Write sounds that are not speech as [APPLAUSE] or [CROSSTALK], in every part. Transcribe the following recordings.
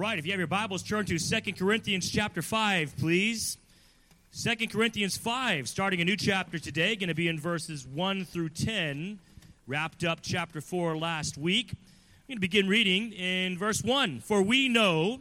Right, if you have your Bibles, turn to Second Corinthians chapter 5, please. Second Corinthians 5, starting a new chapter today, going to be in verses 1 through 10. Wrapped up chapter 4 last week. I'm going to begin reading in verse 1. For we know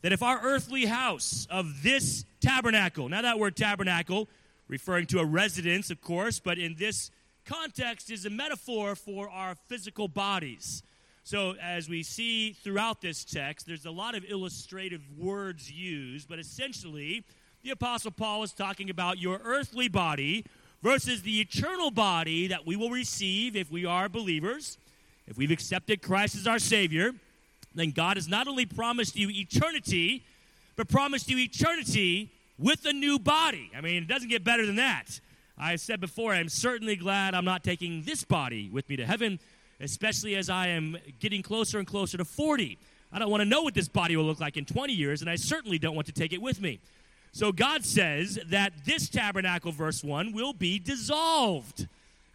that if our earthly house of this tabernacle, now that word tabernacle, referring to a residence, of course, but in this context is a metaphor for our physical bodies. So, as we see throughout this text, there's a lot of illustrative words used, but essentially, the Apostle Paul is talking about your earthly body versus the eternal body that we will receive if we are believers. If we've accepted Christ as our Savior, then God has not only promised you eternity, but promised you eternity with a new body. I mean, it doesn't get better than that. I said before, I'm certainly glad I'm not taking this body with me to heaven especially as I am getting closer and closer to 40. I don't want to know what this body will look like in 20 years, and I certainly don't want to take it with me. So God says that this tabernacle, verse 1, will be dissolved.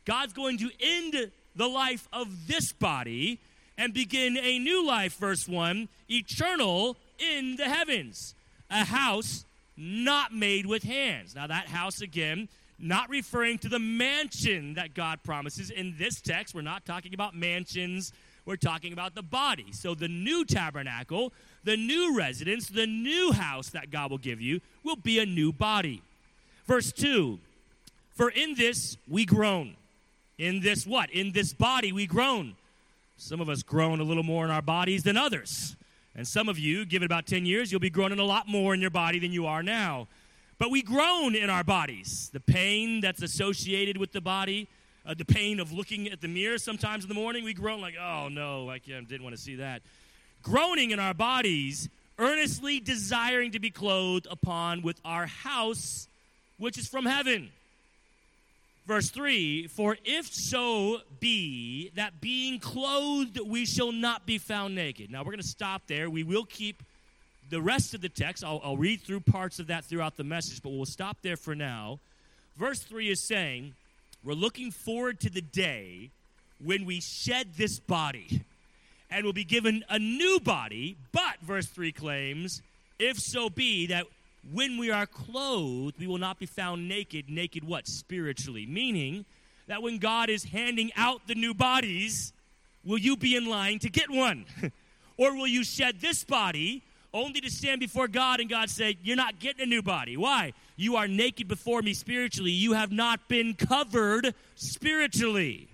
God's going to end the life of this body and begin a new life, verse 1, eternal in the heavens. A house not made with hands. Now, that house, again, not referring to the mansion that God promises. In this text, we're not talking about mansions, we're talking about the body. So the new tabernacle, the new residence, the new house that God will give you will be a new body. Verse 2 For in this we groan. In this what? In this body we groan. Some of us groan a little more in our bodies than others. And some of you, give it about 10 years, you'll be groaning a lot more in your body than you are now. But we groan in our bodies. The pain that's associated with the body, uh, the pain of looking at the mirror sometimes in the morning, we groan like, oh no, I didn't want to see that. Groaning in our bodies, earnestly desiring to be clothed upon with our house, which is from heaven. Verse 3 For if so be that being clothed we shall not be found naked. Now we're going to stop there. We will keep the rest of the text, I'll, I'll read through parts of that throughout the message, but we'll stop there for now. Verse 3 is saying, We're looking forward to the day when we shed this body and will be given a new body. But, verse 3 claims, if so be that when we are clothed, we will not be found naked. Naked what? Spiritually. Meaning that when God is handing out the new bodies, will you be in line to get one? [LAUGHS] or will you shed this body only to stand before God and God say, You're not getting a new body. Why? You are naked before me spiritually. You have not been covered spiritually.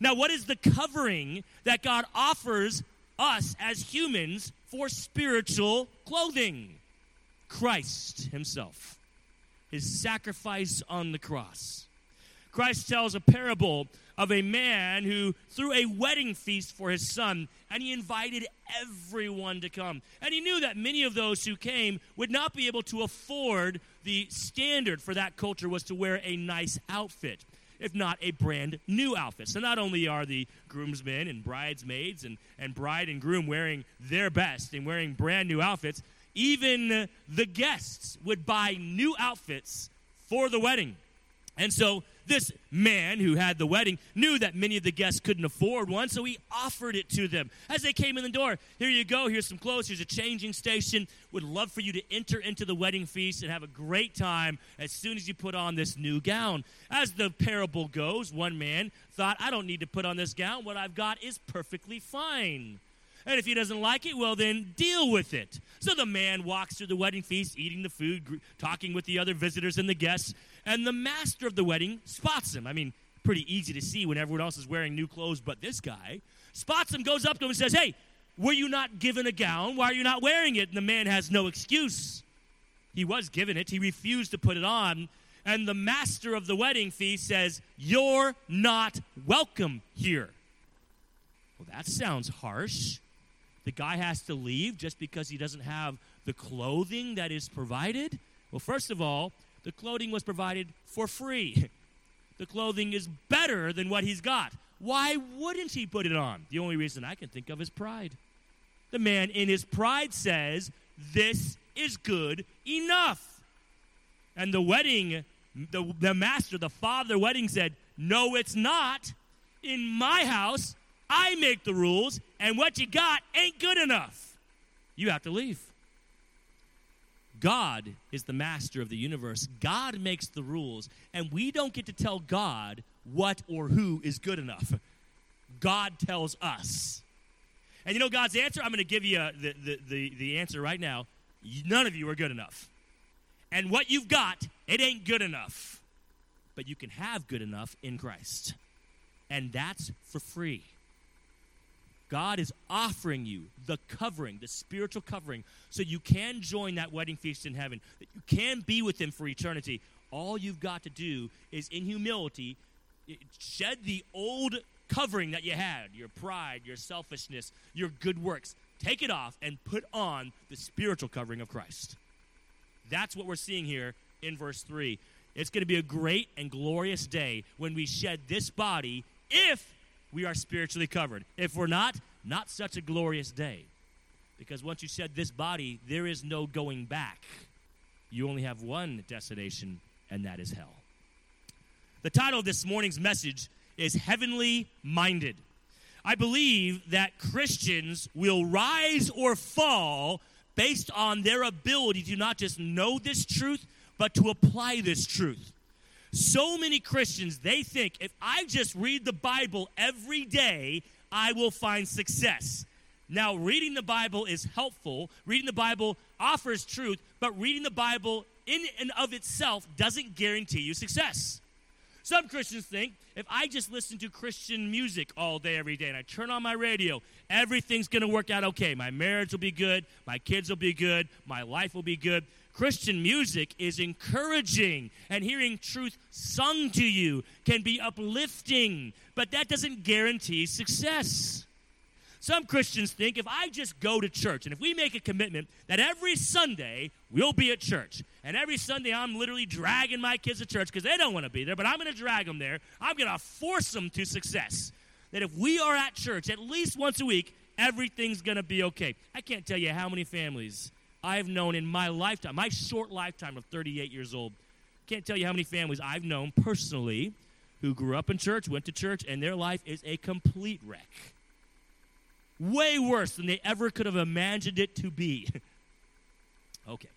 Now, what is the covering that God offers us as humans for spiritual clothing? Christ Himself, His sacrifice on the cross. Christ tells a parable of a man who threw a wedding feast for his son, and he invited everyone to come. And he knew that many of those who came would not be able to afford the standard for that culture was to wear a nice outfit if not a brand new outfit. So not only are the groomsmen and bridesmaids and, and bride and groom wearing their best and wearing brand new outfits, even the guests would buy new outfits for the wedding. And so this man who had the wedding knew that many of the guests couldn't afford one, so he offered it to them. As they came in the door, here you go, here's some clothes, here's a changing station. Would love for you to enter into the wedding feast and have a great time as soon as you put on this new gown. As the parable goes, one man thought, I don't need to put on this gown. What I've got is perfectly fine. And if he doesn't like it, well, then deal with it. So the man walks through the wedding feast, eating the food, talking with the other visitors and the guests. And the master of the wedding spots him. I mean, pretty easy to see when everyone else is wearing new clothes but this guy. Spots him, goes up to him, and says, Hey, were you not given a gown? Why are you not wearing it? And the man has no excuse. He was given it, he refused to put it on. And the master of the wedding feast says, You're not welcome here. Well, that sounds harsh the guy has to leave just because he doesn't have the clothing that is provided? Well, first of all, the clothing was provided for free. [LAUGHS] The clothing is better than what he's got. Why wouldn't he put it on? The only reason I can think of is pride. The man in his pride says, This is good enough. And the wedding, the, the master, the father wedding said, No, it's not. In my house, I make the rules, and what you got ain't good enough. you have to leave. God is the master of the universe. God makes the rules, and we don't get to tell God what or who is good enough. God tells us. And you know God's answer? I'm going to give you a, the, the, the, the answer right now. None of you are good enough. And what you've got, it ain't good enough. But you can have good enough in Christ. And that's for free. God is offering you the covering, the spiritual covering, so you can join that wedding feast in heaven, that you can be with Him for eternity. All you've got to do is, in humility, shed the old covering that you had your pride, your selfishness, your good works. Take it off and put on the spiritual covering of Christ. That's what we're seeing here in verse 3. It's going to be a great and glorious day when we shed this body if we are spiritually covered. If we're not, not such a glorious day. Because once you shed this body, there is no going back. You only have one destination, and that is hell. The title of this morning's message is Heavenly Minded. I believe that Christians will rise or fall based on their ability to not just know this truth, but to apply this truth. So many Christians, they think if I just read the Bible every day, I will find success. Now, reading the Bible is helpful. Reading the Bible offers truth, but reading the Bible in and of itself doesn't guarantee you success. Some Christians think if I just listen to Christian music all day, every day, and I turn on my radio, everything's going to work out okay. My marriage will be good, my kids will be good, my life will be good. Christian music is encouraging, and hearing truth sung to you can be uplifting, but that doesn't guarantee success. Some Christians think if I just go to church and if we make a commitment that every Sunday we'll be at church, and every Sunday I'm literally dragging my kids to church because they don't want to be there, but I'm going to drag them there, I'm going to force them to success. That if we are at church at least once a week, everything's going to be okay. I can't tell you how many families I've known in my lifetime, my short lifetime of 38 years old, can't tell you how many families I've known personally who grew up in church, went to church, and their life is a complete wreck. Way worse than they ever could have imagined it to be. [LAUGHS] okay.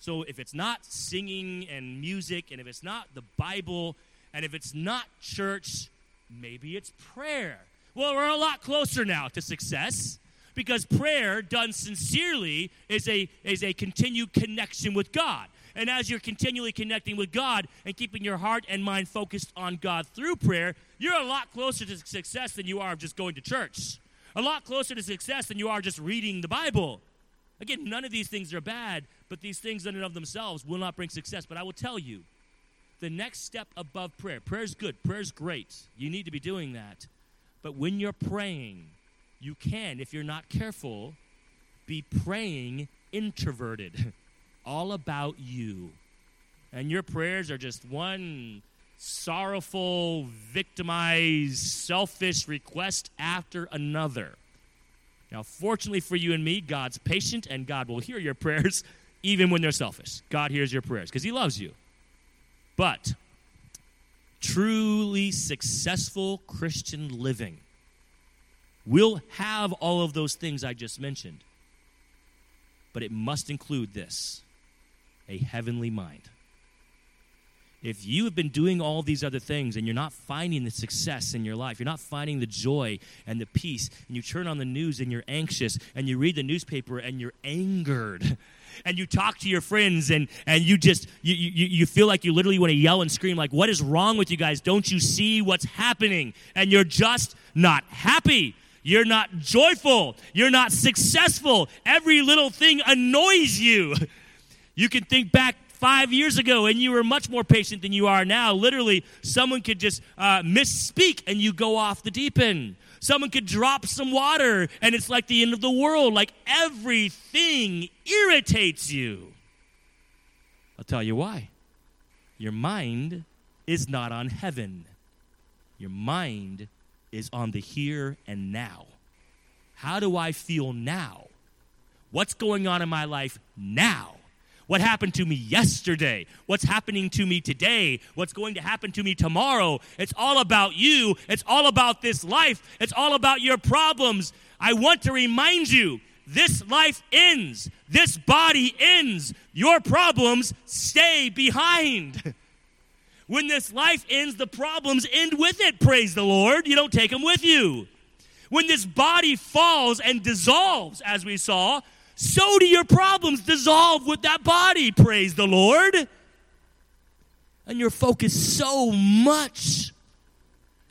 So if it's not singing and music, and if it's not the Bible, and if it's not church, maybe it's prayer. Well, we're a lot closer now to success because prayer done sincerely is a, is a continued connection with God. And as you're continually connecting with God and keeping your heart and mind focused on God through prayer, you're a lot closer to success than you are of just going to church. A lot closer to success than you are just reading the Bible. Again, none of these things are bad, but these things in and of themselves will not bring success. But I will tell you, the next step above prayer, prayer is good, prayer is great. You need to be doing that. But when you're praying, you can, if you're not careful, be praying introverted, [LAUGHS] all about you. And your prayers are just one sorrowful, victimized, selfish request after another. Now, fortunately for you and me, God's patient and God will hear your [LAUGHS] prayers even when they're selfish. God hears your prayers because He loves you. But truly successful Christian living will have all of those things I just mentioned. But it must include this a heavenly mind. If you have been doing all these other things and you're not finding the success in your life, you're not finding the joy and the peace, and you turn on the news and you're anxious, and you read the newspaper and you're angered, [LAUGHS] and you talk to your friends and, and you just you, you, you feel like you literally want to yell and scream like what is wrong with you guys don't you see what's happening and you're just not happy you're not joyful. You're not successful. Every little thing annoys you. [LAUGHS] You can think back five years ago and you were much more patient than you are now. Literally, someone could just uh, misspeak and you go off the deep end. Someone could drop some water and it's like the end of the world. Like everything irritates you. I'll tell you why. Your mind is not on heaven, your mind is on the here and now. How do I feel now? What's going on in my life now? What happened to me yesterday? What's happening to me today? What's going to happen to me tomorrow? It's all about you. It's all about this life. It's all about your problems. I want to remind you this life ends, this body ends, your problems stay behind. [LAUGHS] when this life ends, the problems end with it, praise the Lord. You don't take them with you. When this body falls and dissolves, as we saw, so do your problems dissolve with that body, praise the Lord. And you're focused so much.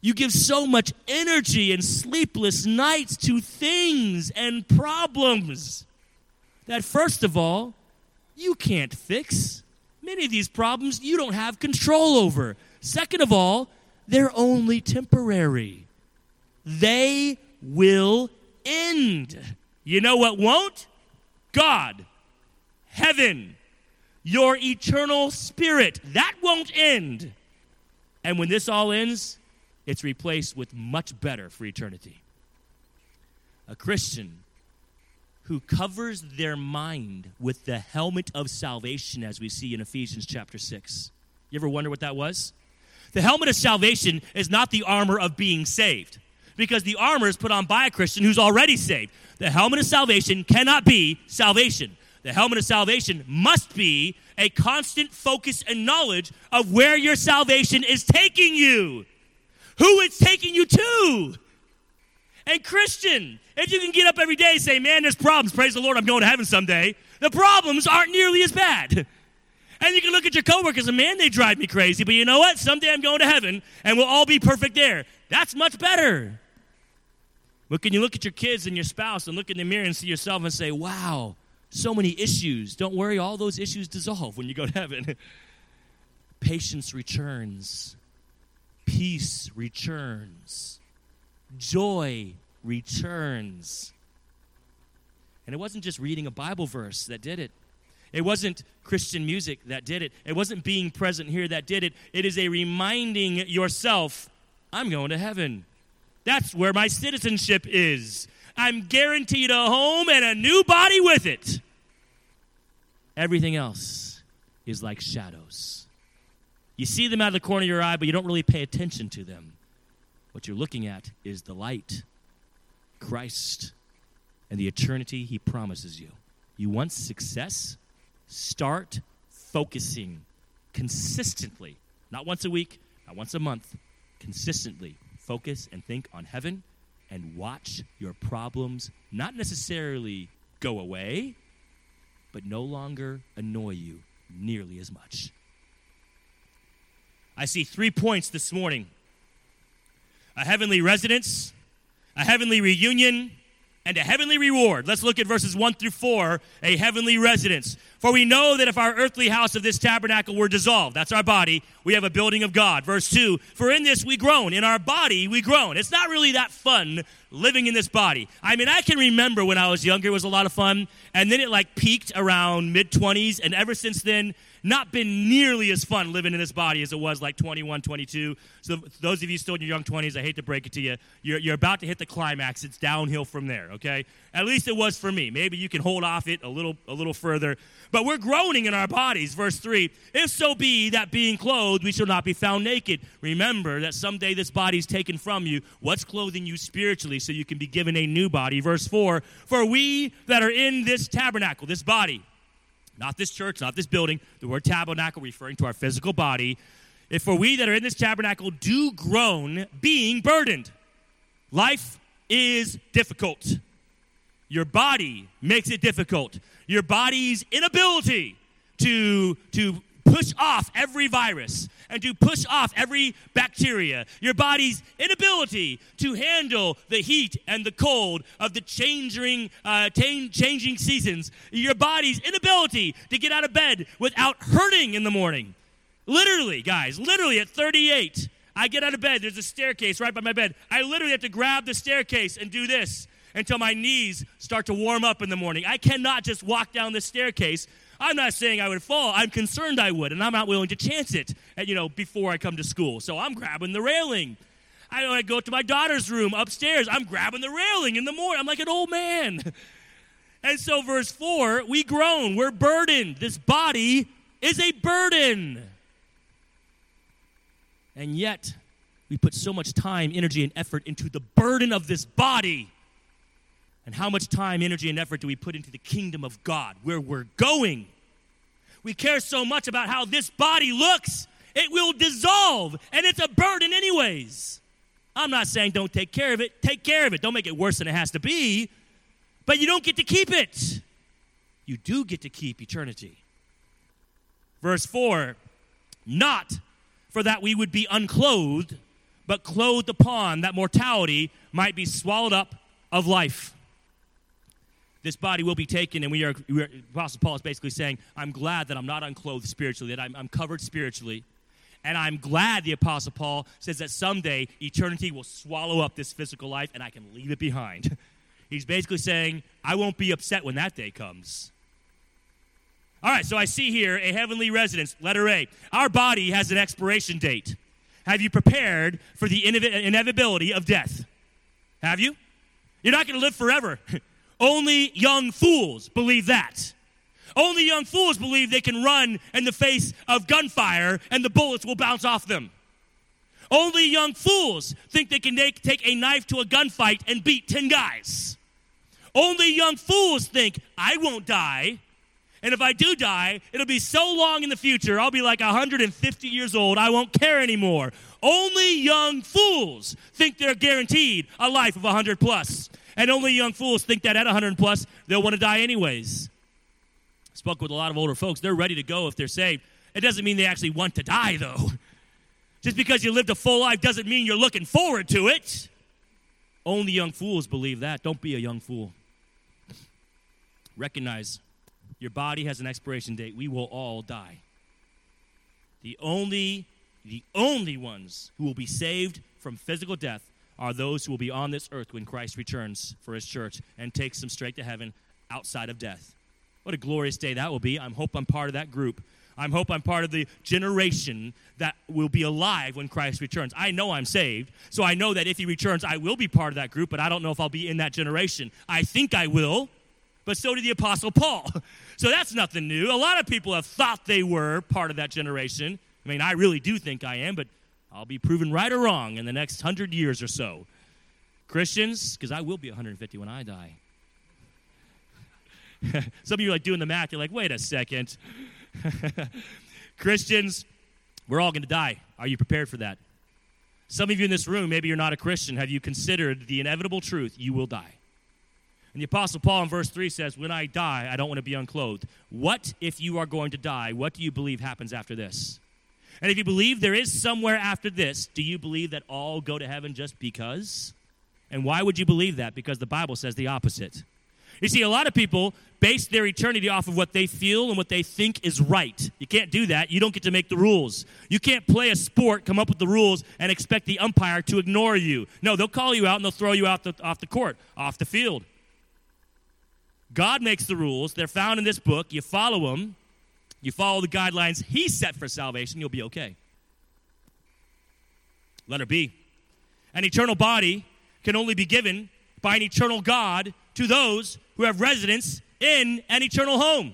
You give so much energy and sleepless nights to things and problems that, first of all, you can't fix. Many of these problems you don't have control over. Second of all, they're only temporary. They will end. You know what won't? God, heaven, your eternal spirit. That won't end. And when this all ends, it's replaced with much better for eternity. A Christian who covers their mind with the helmet of salvation, as we see in Ephesians chapter 6. You ever wonder what that was? The helmet of salvation is not the armor of being saved, because the armor is put on by a Christian who's already saved. The helmet of salvation cannot be salvation. The helmet of salvation must be a constant focus and knowledge of where your salvation is taking you, who it's taking you to. And Christian, if you can get up every day and say, Man, there's problems, praise the Lord, I'm going to heaven someday, the problems aren't nearly as bad. And you can look at your coworkers and, man, they drive me crazy, but you know what? Someday I'm going to heaven and we'll all be perfect there. That's much better. But can you look at your kids and your spouse and look in the mirror and see yourself and say, wow, so many issues. Don't worry, all those issues dissolve when you go to heaven. [LAUGHS] Patience returns, peace returns, joy returns. And it wasn't just reading a Bible verse that did it. It wasn't Christian music that did it. It wasn't being present here that did it. It is a reminding yourself, I'm going to heaven. That's where my citizenship is. I'm guaranteed a home and a new body with it. Everything else is like shadows. You see them out of the corner of your eye, but you don't really pay attention to them. What you're looking at is the light, Christ, and the eternity he promises you. You want success? Start focusing consistently, not once a week, not once a month, consistently. Focus and think on heaven and watch your problems not necessarily go away, but no longer annoy you nearly as much. I see three points this morning a heavenly residence, a heavenly reunion, and a heavenly reward. Let's look at verses 1 through 4, a heavenly residence. For we know that if our earthly house of this tabernacle were dissolved, that's our body, we have a building of God. Verse 2, for in this we groan, in our body we groan. It's not really that fun living in this body. I mean, I can remember when I was younger, it was a lot of fun, and then it like peaked around mid 20s, and ever since then, not been nearly as fun living in this body as it was like 21, 22. So, those of you still in your young 20s, I hate to break it to you, you're, you're about to hit the climax. It's downhill from there, okay? At least it was for me. Maybe you can hold off it a little, a little further. But we're groaning in our bodies. Verse 3 If so be that being clothed, we shall not be found naked. Remember that someday this body is taken from you. What's clothing you spiritually so you can be given a new body? Verse 4 For we that are in this tabernacle, this body, not this church, not this building, the word tabernacle referring to our physical body, if for we that are in this tabernacle do groan, being burdened. Life is difficult. Your body makes it difficult your body's inability to, to push off every virus and to push off every bacteria, your body's inability to handle the heat and the cold of the changing, uh, changing seasons, your body's inability to get out of bed without hurting in the morning. Literally, guys, literally at 38, I get out of bed, there's a staircase right by my bed. I literally have to grab the staircase and do this until my knees start to warm up in the morning. I cannot just walk down the staircase. I'm not saying I would fall. I'm concerned I would, and I'm not willing to chance it, you know, before I come to school. So I'm grabbing the railing. I, I go to my daughter's room upstairs. I'm grabbing the railing in the morning. I'm like an old man. [LAUGHS] And so, verse 4, we groan. We're burdened. This body is a burden. And yet, we put so much time, energy, and effort into the burden of this body And how much time, energy, and effort do we put into the kingdom of God, where we're going? We care so much about how this body looks, it will dissolve, and it's a burden, anyways. I'm not saying don't take care of it. Take care of it. Don't make it worse than it has to be. But you don't get to keep it. You do get to keep eternity. Verse 4 Not for that we would be unclothed, but clothed upon, that mortality might be swallowed up of life. This body will be taken, and we are, we are Apostle Paul is basically saying, I'm glad that I'm not unclothed spiritually, that I'm, I'm covered spiritually. And I'm glad the Apostle Paul says that someday eternity will swallow up this physical life and I can leave it behind. [LAUGHS] He's basically saying, I won't be upset when that day comes. All right, so I see here a heavenly residence, letter A. Our body has an expiration date. Have you prepared for the inevitability of death? Have you? You're not going to live forever. [LAUGHS] Only young fools believe that. Only young fools believe they can run in the face of gunfire and the bullets will bounce off them. Only young fools think they can take, take a knife to a gunfight and beat 10 guys. Only young fools think, I won't die and if I do die, it'll be so long in the future, I'll be like 150 years old, I won't care anymore. Only young fools think they're guaranteed a life of 100 plus. And only young fools think that at 100 plus, they'll want to die anyways. I spoke with a lot of older folks. They're ready to go if they're saved. It doesn't mean they actually want to die, though. Just because you lived a full life doesn't mean you're looking forward to it. Only young fools believe that. Don't be a young fool. Recognize your body has an expiration date. We will all die. The only, the only ones who will be saved from physical death are those who will be on this earth when Christ returns for his church and takes them straight to heaven outside of death. What a glorious day that will be. I hope I'm part of that group. I hope I'm part of the generation that will be alive when Christ returns. I know I'm saved, so I know that if he returns, I will be part of that group, but I don't know if I'll be in that generation. I think I will but so did the Apostle Paul. [LAUGHS] So that's nothing new. A lot of people have thought they were part of that generation. I mean, I really do think I am, but I'll be proven right or wrong in the next hundred years or so. Christians, because I will be 150 when I die. [LAUGHS] Some of you are like doing the math. You're like, wait a second. [LAUGHS] Christians, we're all going to die. Are you prepared for that? Some of you in this room, maybe you're not a Christian. Have you considered the inevitable truth? You will die. And the Apostle Paul in verse 3 says, When I die, I don't want to be unclothed. What if you are going to die? What do you believe happens after this? And if you believe there is somewhere after this, do you believe that all go to heaven just because? And why would you believe that? Because the Bible says the opposite. You see, a lot of people base their eternity off of what they feel and what they think is right. You can't do that. You don't get to make the rules. You can't play a sport, come up with the rules, and expect the umpire to ignore you. No, they'll call you out and they'll throw you out the, off the court, off the field. God makes the rules. They're found in this book. You follow them, you follow the guidelines He set for salvation, you'll be okay. Letter B. An eternal body can only be given by an eternal God to those who have residence in an eternal home.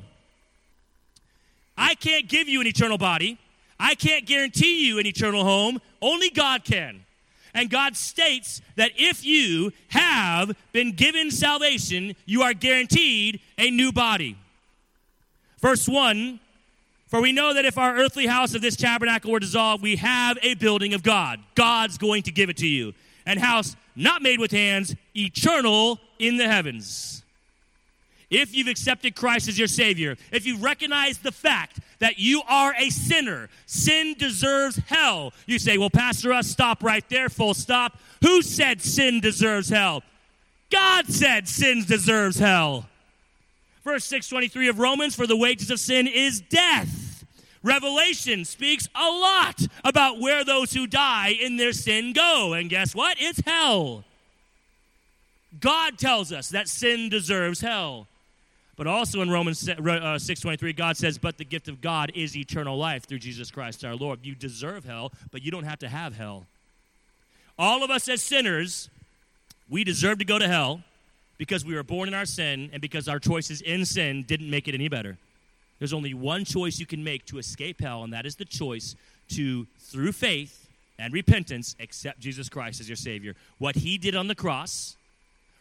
I can't give you an eternal body. I can't guarantee you an eternal home. Only God can. And God states that if you have been given salvation, you are guaranteed a new body. Verse 1 For we know that if our earthly house of this tabernacle were dissolved, we have a building of God. God's going to give it to you. And house not made with hands, eternal in the heavens. If you've accepted Christ as your Savior, if you recognize the fact that you are a sinner. Sin deserves hell. You say, well, Pastor Russ, stop right there, full stop. Who said sin deserves hell? God said sin deserves hell. Verse 623 of Romans, for the wages of sin is death. Revelation speaks a lot about where those who die in their sin go. And guess what? It's hell. God tells us that sin deserves hell. But also in Romans uh, 6.23, God says, but the gift of God is eternal life through Jesus Christ our Lord. You deserve hell, but you don't have to have hell. All of us as sinners, we deserve to go to hell because we were born in our sin and because our choices in sin didn't make it any better. There's only one choice you can make to escape hell, and that is the choice to, through faith and repentance, accept Jesus Christ as your Savior. What He did on the cross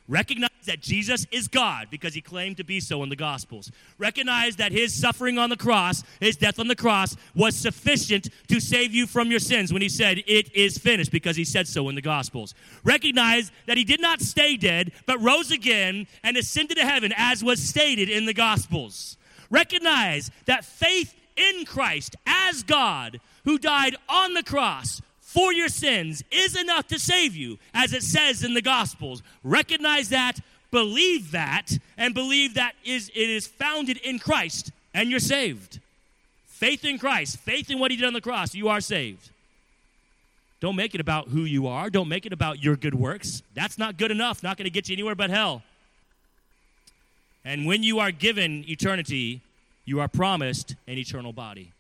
Recognize that Jesus is God because he claimed to be so in the Gospels. Recognize that his suffering on the cross, his death on the cross, was sufficient to save you from your sins when he said, It is finished, because he said so in the Gospels. Recognize that he did not stay dead, but rose again and ascended to heaven, as was stated in the Gospels. Recognize that faith in Christ as God, who died on the cross, for your sins is enough to save you, as it says in the Gospels. Recognize that, believe that, and believe that is, it is founded in Christ, and you're saved. Faith in Christ, faith in what He did on the cross, you are saved. Don't make it about who you are. Don't make it about your good works. That's not good enough, not going to get you anywhere but hell. And when you are given eternity, you are promised an eternal body.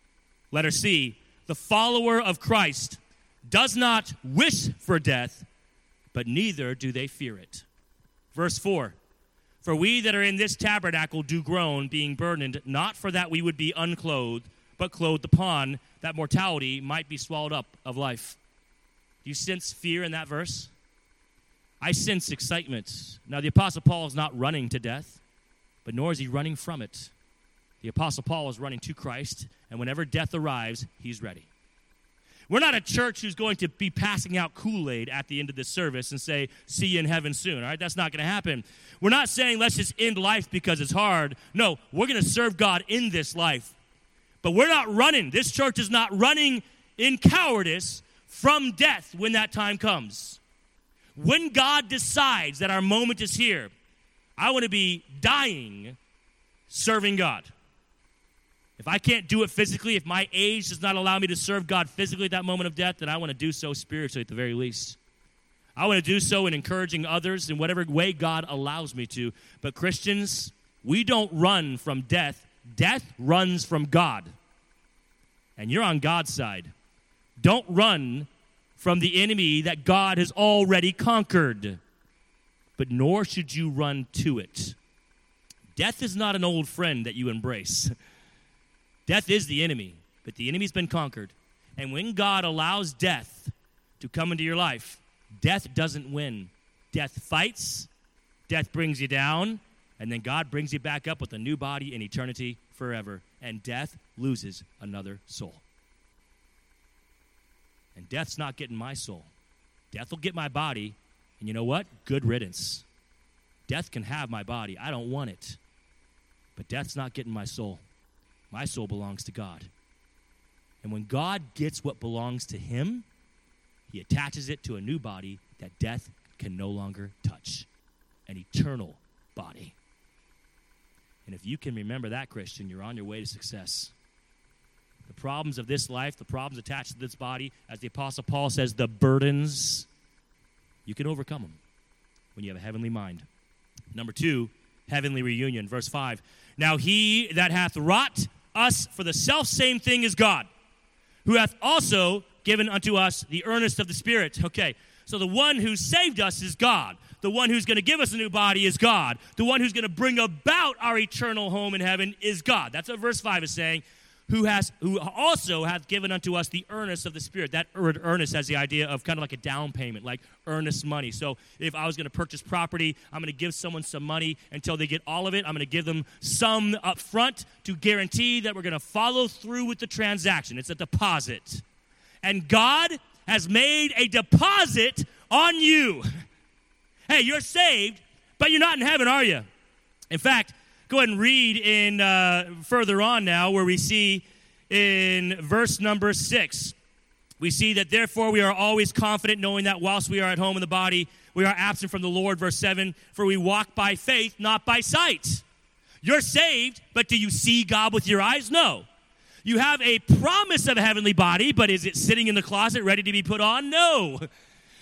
Letter C, the follower of Christ does not wish for death, but neither do they fear it. Verse 4 For we that are in this tabernacle do groan, being burdened, not for that we would be unclothed, but clothed upon, that mortality might be swallowed up of life. Do you sense fear in that verse? I sense excitement. Now, the Apostle Paul is not running to death, but nor is he running from it. The Apostle Paul is running to Christ, and whenever death arrives, he's ready. We're not a church who's going to be passing out Kool Aid at the end of this service and say, see you in heaven soon. All right, that's not going to happen. We're not saying let's just end life because it's hard. No, we're going to serve God in this life. But we're not running. This church is not running in cowardice from death when that time comes. When God decides that our moment is here, I want to be dying serving God. If I can't do it physically, if my age does not allow me to serve God physically at that moment of death, then I want to do so spiritually at the very least. I want to do so in encouraging others in whatever way God allows me to. But Christians, we don't run from death, death runs from God. And you're on God's side. Don't run from the enemy that God has already conquered, but nor should you run to it. Death is not an old friend that you embrace. [LAUGHS] Death is the enemy, but the enemy's been conquered. And when God allows death to come into your life, death doesn't win. Death fights, death brings you down, and then God brings you back up with a new body in eternity forever. And death loses another soul. And death's not getting my soul. Death will get my body, and you know what? Good riddance. Death can have my body. I don't want it. But death's not getting my soul. My soul belongs to God. And when God gets what belongs to him, he attaches it to a new body that death can no longer touch an eternal body. And if you can remember that, Christian, you're on your way to success. The problems of this life, the problems attached to this body, as the Apostle Paul says, the burdens, you can overcome them when you have a heavenly mind. Number two, heavenly reunion. Verse 5 Now he that hath wrought us for the self same thing as God, who hath also given unto us the earnest of the Spirit. Okay, so the one who saved us is God. The one who's going to give us a new body is God. The one who's going to bring about our eternal home in heaven is God. That's what verse 5 is saying who has who also hath given unto us the earnest of the spirit. That word earnest has the idea of kind of like a down payment like earnest money. So if i was going to purchase property i'm going to give someone some money until they get all of it. I'm going to give them some up front to guarantee that we're going to follow through with the transaction. It's a deposit. And god has made a deposit on you. Hey you're saved but you're not in heaven are you? In fact Go ahead and read in uh, further on now, where we see in verse number six. We see that therefore we are always confident, knowing that whilst we are at home in the body, we are absent from the Lord. Verse 7 For we walk by faith, not by sight. You're saved, but do you see God with your eyes? No. You have a promise of a heavenly body, but is it sitting in the closet ready to be put on? No.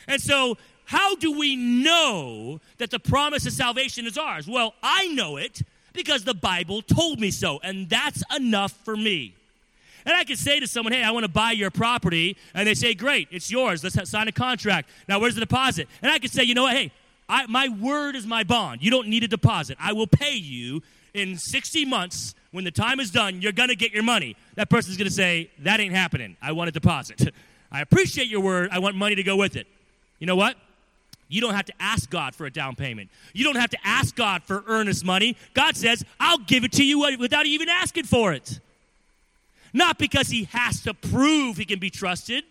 And so, how do we know that the promise of salvation is ours? Well, I know it because the Bible told me so, and that's enough for me. And I could say to someone, hey, I want to buy your property. And they say, great, it's yours. Let's sign a contract. Now, where's the deposit? And I could say, you know what? Hey, I, my word is my bond. You don't need a deposit. I will pay you in 60 months. When the time is done, you're going to get your money. That person's going to say, that ain't happening. I want a deposit. [LAUGHS] I appreciate your word. I want money to go with it. You know what? You don't have to ask God for a down payment. You don't have to ask God for earnest money. God says, I'll give it to you without even asking for it. Not because He has to prove He can be trusted,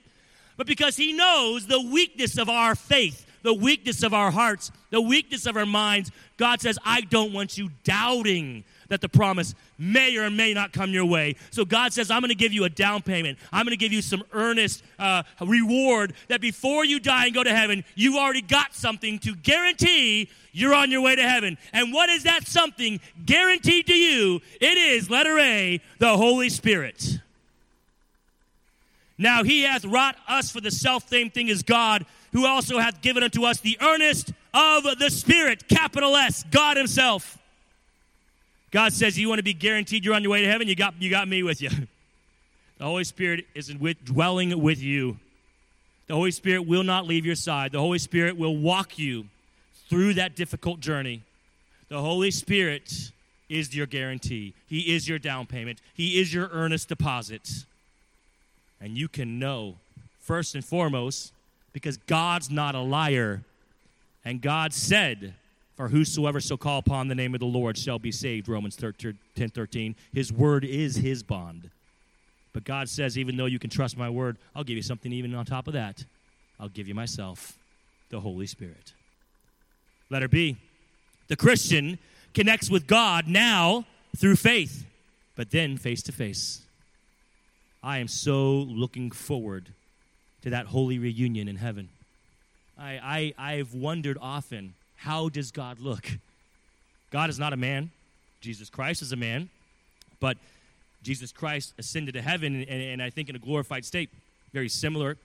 but because He knows the weakness of our faith, the weakness of our hearts, the weakness of our minds. God says, I don't want you doubting that the promise may or may not come your way. So God says, I'm going to give you a down payment. I'm going to give you some earnest uh, reward that before you die and go to heaven, you've already got something to guarantee you're on your way to heaven. And what is that something guaranteed to you? It is, letter A, the Holy Spirit. Now he hath wrought us for the self same thing as God, who also hath given unto us the earnest of the Spirit, capital S, God Himself. God says, You want to be guaranteed you're on your way to heaven? You got, you got me with you. [LAUGHS] The Holy Spirit is with, dwelling with you. The Holy Spirit will not leave your side. The Holy Spirit will walk you through that difficult journey. The Holy Spirit is your guarantee, He is your down payment, He is your earnest deposit. And you can know, first and foremost, because God's not a liar. And God said, for whosoever shall call upon the name of the Lord shall be saved, Romans 10 13. His word is his bond. But God says, even though you can trust my word, I'll give you something even on top of that. I'll give you myself, the Holy Spirit. Letter B. The Christian connects with God now through faith, but then face to face. I am so looking forward to that holy reunion in heaven. I, I, I've wondered often how does God look? God is not a man. Jesus Christ is a man. But Jesus Christ ascended to heaven, and, and, I think in a glorified state, very similar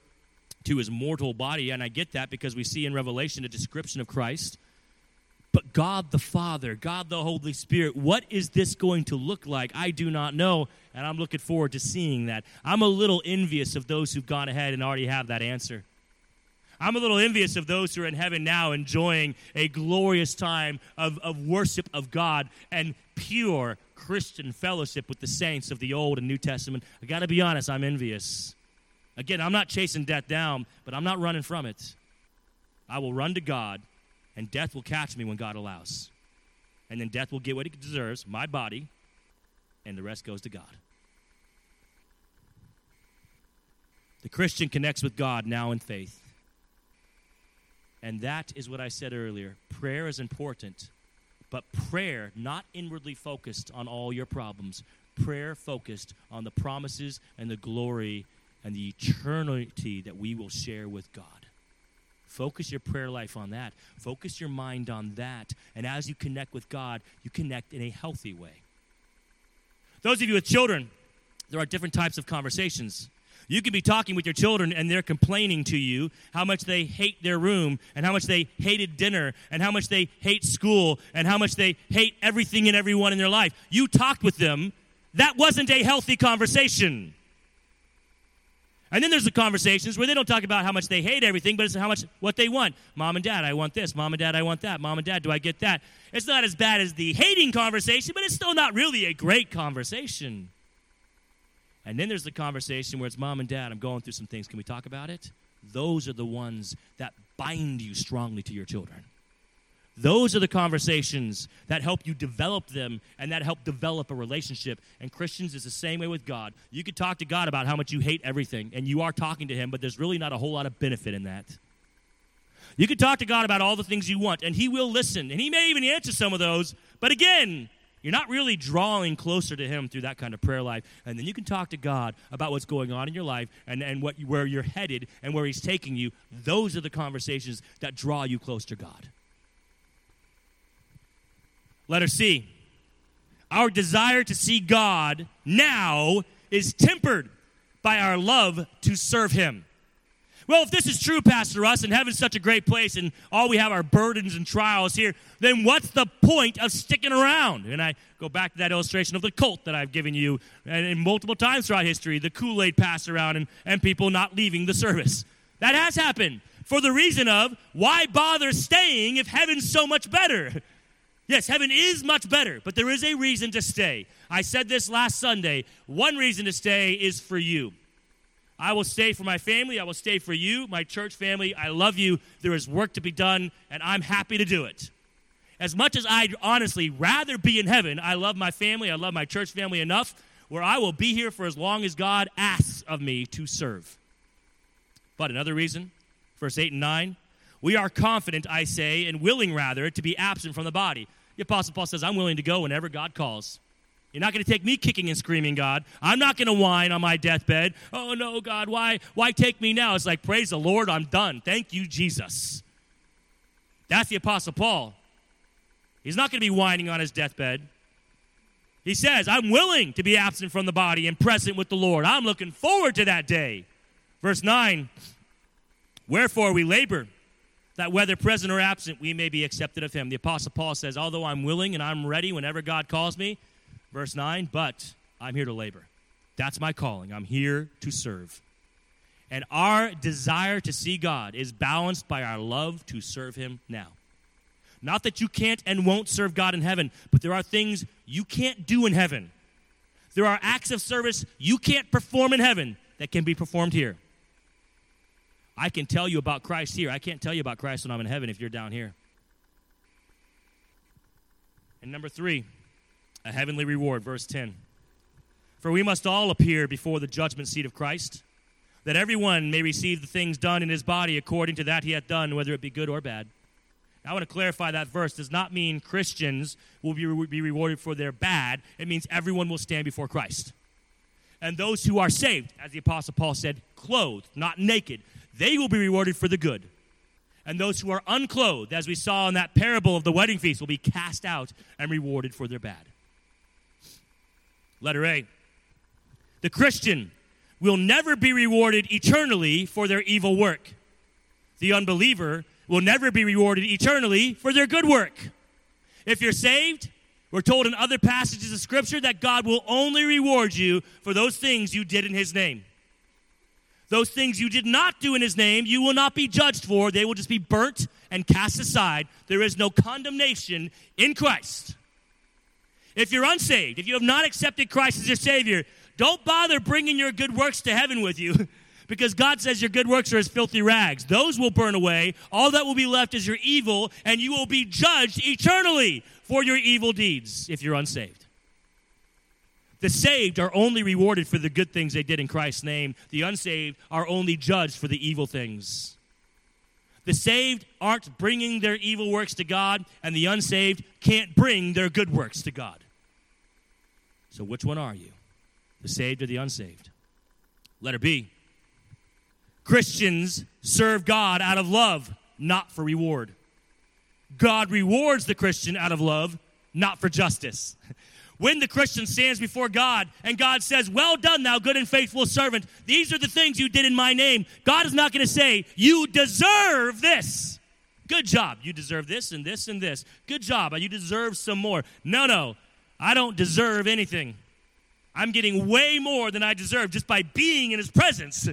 to his mortal body. And I get that because we see in Revelation a description of Christ. But God the Father, God the Holy Spirit, what is this going to look like? I do not know, and I'm looking forward to seeing that. I'm a little envious of those who've gone ahead and already have that answer. I'm a little envious of those who are in heaven now enjoying a glorious time of, of worship of God and pure Christian fellowship with the saints of the Old and New Testament. I got to be honest, I'm envious. Again, I'm not chasing death down, but I'm not running from it. I will run to God, and death will catch me when God allows. And then death will get what it deserves, my body, and the rest goes to God. The Christian connects with God now in faith. And that is what I said earlier. Prayer is important, but prayer not inwardly focused on all your problems, prayer focused on the promises and the glory and the eternity that we will share with God. Focus your prayer life on that. Focus your mind on that. And as you connect with God, you connect in a healthy way. Those of you with children, there are different types of conversations. You can be talking with your children and they're complaining to you how much they hate their room and how much they hated dinner and how much they hate school and how much they hate everything and everyone in their life. You talked with them. That wasn't a healthy conversation. And then there's the conversations where they don't talk about how much they hate everything, but it's how much what they want. Mom and dad, I want this. Mom and dad, I want that. Mom and dad, do I get that? It's not as bad as the hating conversation, but it's still not really a great conversation. And then there's the conversation where it's mom and dad, I'm going through some things. Can we talk about it? Those are the ones that bind you strongly to your children. Those are the conversations that help you develop them and that help develop a relationship. And Christians is the same way with God. You could talk to God about how much you hate everything, and you are talking to Him, but there's really not a whole lot of benefit in that. You could talk to God about all the things you want, and He will listen, and He may even answer some of those. But again, you're not really drawing closer to Him through that kind of prayer life. And then you can talk to God about what's going on in your life and, and what, where you're headed and where He's taking you. Those are the conversations that draw you close to God. Letter C. Our desire to see God now is tempered by our love to serve Him. Well, if this is true, Pastor Russ, and heaven's such a great place and all we have are burdens and trials here, then what's the point of sticking around? And I go back to that illustration of the cult that I've given you and, and multiple times throughout history the Kool Aid pass around and, and people not leaving the service. That has happened for the reason of why bother staying if heaven's so much better? [LAUGHS] Yes, heaven is much better, but there is a reason to stay. I said this last Sunday. One reason to stay is for you. I will stay for my family. I will stay for you, my church family. I love you. There is work to be done, and I'm happy to do it. As much as I'd honestly rather be in heaven, I love my family. I love my church family enough where I will be here for as long as God asks of me to serve. But another reason, verse 8 and 9, we are confident, I say, and willing rather, to be absent from the body. The Apostle Paul says, I'm willing to go whenever God calls. You're not going to take me kicking and screaming, God. I'm not going to whine on my deathbed. Oh no, God, why why take me now? It's like, praise the Lord, I'm done. Thank you, Jesus. That's the Apostle Paul. He's not going to be whining on his deathbed. He says, I'm willing to be absent from the body and present with the Lord. I'm looking forward to that day. Verse 9 Wherefore we labor, that whether present or absent, we may be accepted of him. The Apostle Paul says, Although I'm willing and I'm ready whenever God calls me, verse 9, but I'm here to labor. That's my calling. I'm here to serve. And our desire to see God is balanced by our love to serve him now. Not that you can't and won't serve God in heaven, but there are things you can't do in heaven. There are acts of service you can't perform in heaven that can be performed here. I can tell you about Christ here. I can't tell you about Christ when I'm in heaven if you're down here. And number three, a heavenly reward, verse 10. For we must all appear before the judgment seat of Christ, that everyone may receive the things done in his body according to that he hath done, whether it be good or bad. I want to clarify that verse does not mean Christians will be, re- be rewarded for their bad. It means everyone will stand before Christ. And those who are saved, as the Apostle Paul said, clothed, not naked, they will be rewarded for the good. And those who are unclothed, as we saw in that parable of the wedding feast, will be cast out and rewarded for their bad. Letter A. The Christian will never be rewarded eternally for their evil work. The unbeliever will never be rewarded eternally for their good work. If you're saved, we're told in other passages of Scripture that God will only reward you for those things you did in His name. Those things you did not do in His name, you will not be judged for. They will just be burnt and cast aside. There is no condemnation in Christ. If you're unsaved, if you have not accepted Christ as your Savior, don't bother bringing your good works to heaven with you. [LAUGHS] because God says your good works are as filthy rags. Those will burn away. All that will be left is your evil, and you will be judged eternally for your evil deeds if you're unsaved. The saved are only rewarded for the good things they did in Christ's name. The unsaved are only judged for the evil things. The saved aren't bringing their evil works to God, and the unsaved can't bring their good works to God. So, which one are you? The saved or the unsaved? Letter B. Christians serve God out of love, not for reward. God rewards the Christian out of love, not for justice. [LAUGHS] When the Christian stands before God and God says, Well done, thou good and faithful servant, these are the things you did in my name, God is not going to say, You deserve this. Good job. You deserve this and this and this. Good job. You deserve some more. No, no. I don't deserve anything. I'm getting way more than I deserve just by being in his presence.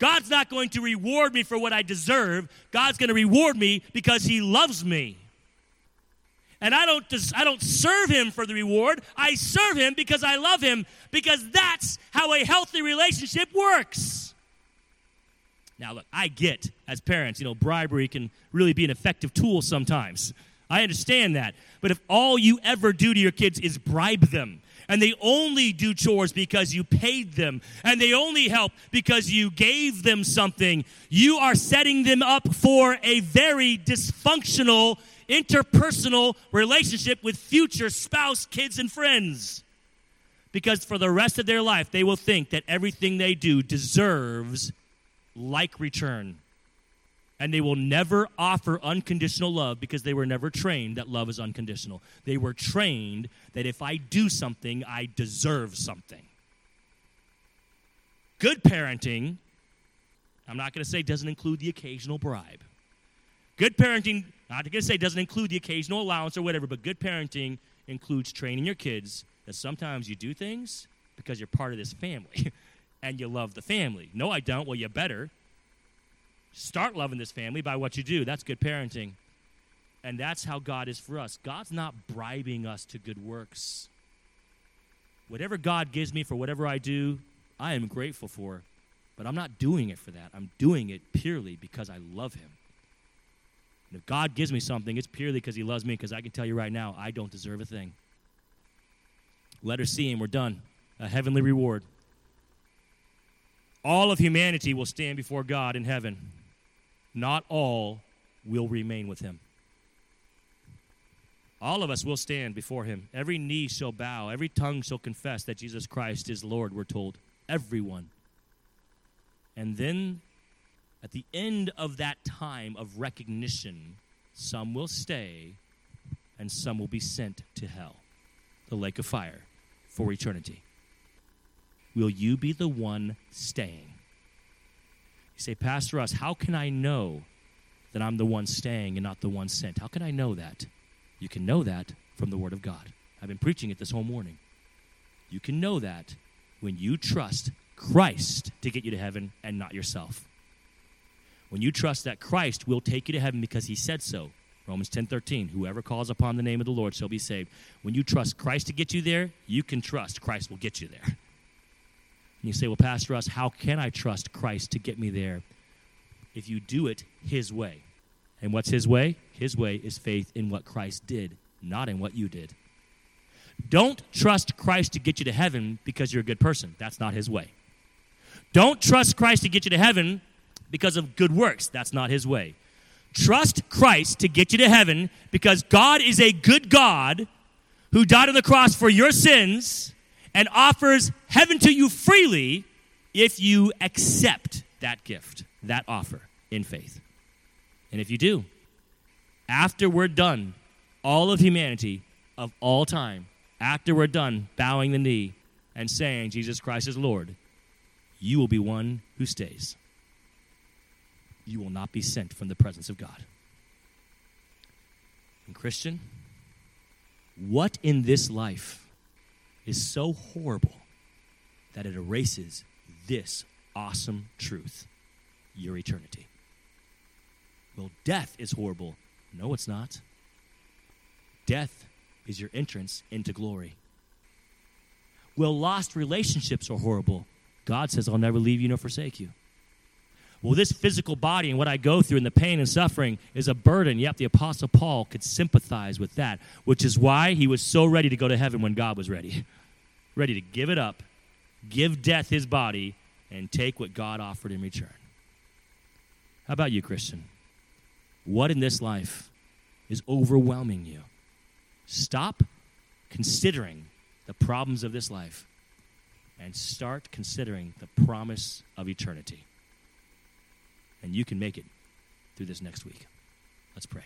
God's not going to reward me for what I deserve. God's going to reward me because He loves me. And I don't, des- I don't serve Him for the reward. I serve Him because I love Him, because that's how a healthy relationship works. Now, look, I get as parents, you know, bribery can really be an effective tool sometimes. I understand that. But if all you ever do to your kids is bribe them, and they only do chores because you paid them, and they only help because you gave them something, you are setting them up for a very dysfunctional interpersonal relationship with future spouse, kids, and friends. Because for the rest of their life, they will think that everything they do deserves like return and they will never offer unconditional love because they were never trained that love is unconditional. They were trained that if I do something, I deserve something. Good parenting, I'm not going to say doesn't include the occasional bribe. Good parenting, not going to say doesn't include the occasional allowance or whatever, but good parenting includes training your kids that sometimes you do things because you're part of this family [LAUGHS] and you love the family. No, I don't. Well, you better Start loving this family by what you do. That's good parenting. And that's how God is for us. God's not bribing us to good works. Whatever God gives me for whatever I do, I am grateful for. But I'm not doing it for that. I'm doing it purely because I love Him. And if God gives me something, it's purely because He loves me, because I can tell you right now, I don't deserve a thing. Let Letter C, and we're done. A heavenly reward. All of humanity will stand before God in heaven. Not all will remain with Him. All of us will stand before Him. Every knee shall bow, every tongue shall confess that Jesus Christ is Lord, we're told. Everyone. And then at the end of that time of recognition, some will stay and some will be sent to hell, the lake of fire, for eternity. Will you be the one staying? Say, Pastor Russ, how can I know that I'm the one staying and not the one sent? How can I know that? You can know that from the Word of God. I've been preaching it this whole morning. You can know that when you trust Christ to get you to heaven and not yourself. When you trust that Christ will take you to heaven because he said so. Romans 10:13, whoever calls upon the name of the Lord shall be saved. When you trust Christ to get you there, you can trust Christ will get you there. And you say, "Well, Pastor Russ, how can I trust Christ to get me there?" If you do it his way. And what's his way? His way is faith in what Christ did, not in what you did. Don't trust Christ to get you to heaven because you're a good person. That's not his way. Don't trust Christ to get you to heaven because of good works. That's not his way. Trust Christ to get you to heaven because God is a good God who died on the cross for your sins and offers heaven to you freely if you accept that gift, that offer in faith. And if you do, after we're done, all of humanity of all time, after we're done bowing the knee and saying Jesus Christ is Lord, you will be one who stays. You will not be sent from the presence of God. And, Christian, what in this life is so horrible that it erases this awesome truth your eternity? Well, death is horrible. No, it's not. Death is your entrance into glory. Well, lost relationships are horrible. God says, I'll never leave you nor forsake you. Well, this physical body and what I go through and the pain and suffering is a burden. Yep, the Apostle Paul could sympathize with that, which is why he was so ready to go to heaven when God was ready. Ready to give it up, give death his body, and take what God offered in return. How about you, Christian? What in this life is overwhelming you? Stop considering the problems of this life and start considering the promise of eternity. And you can make it through this next week. Let's pray.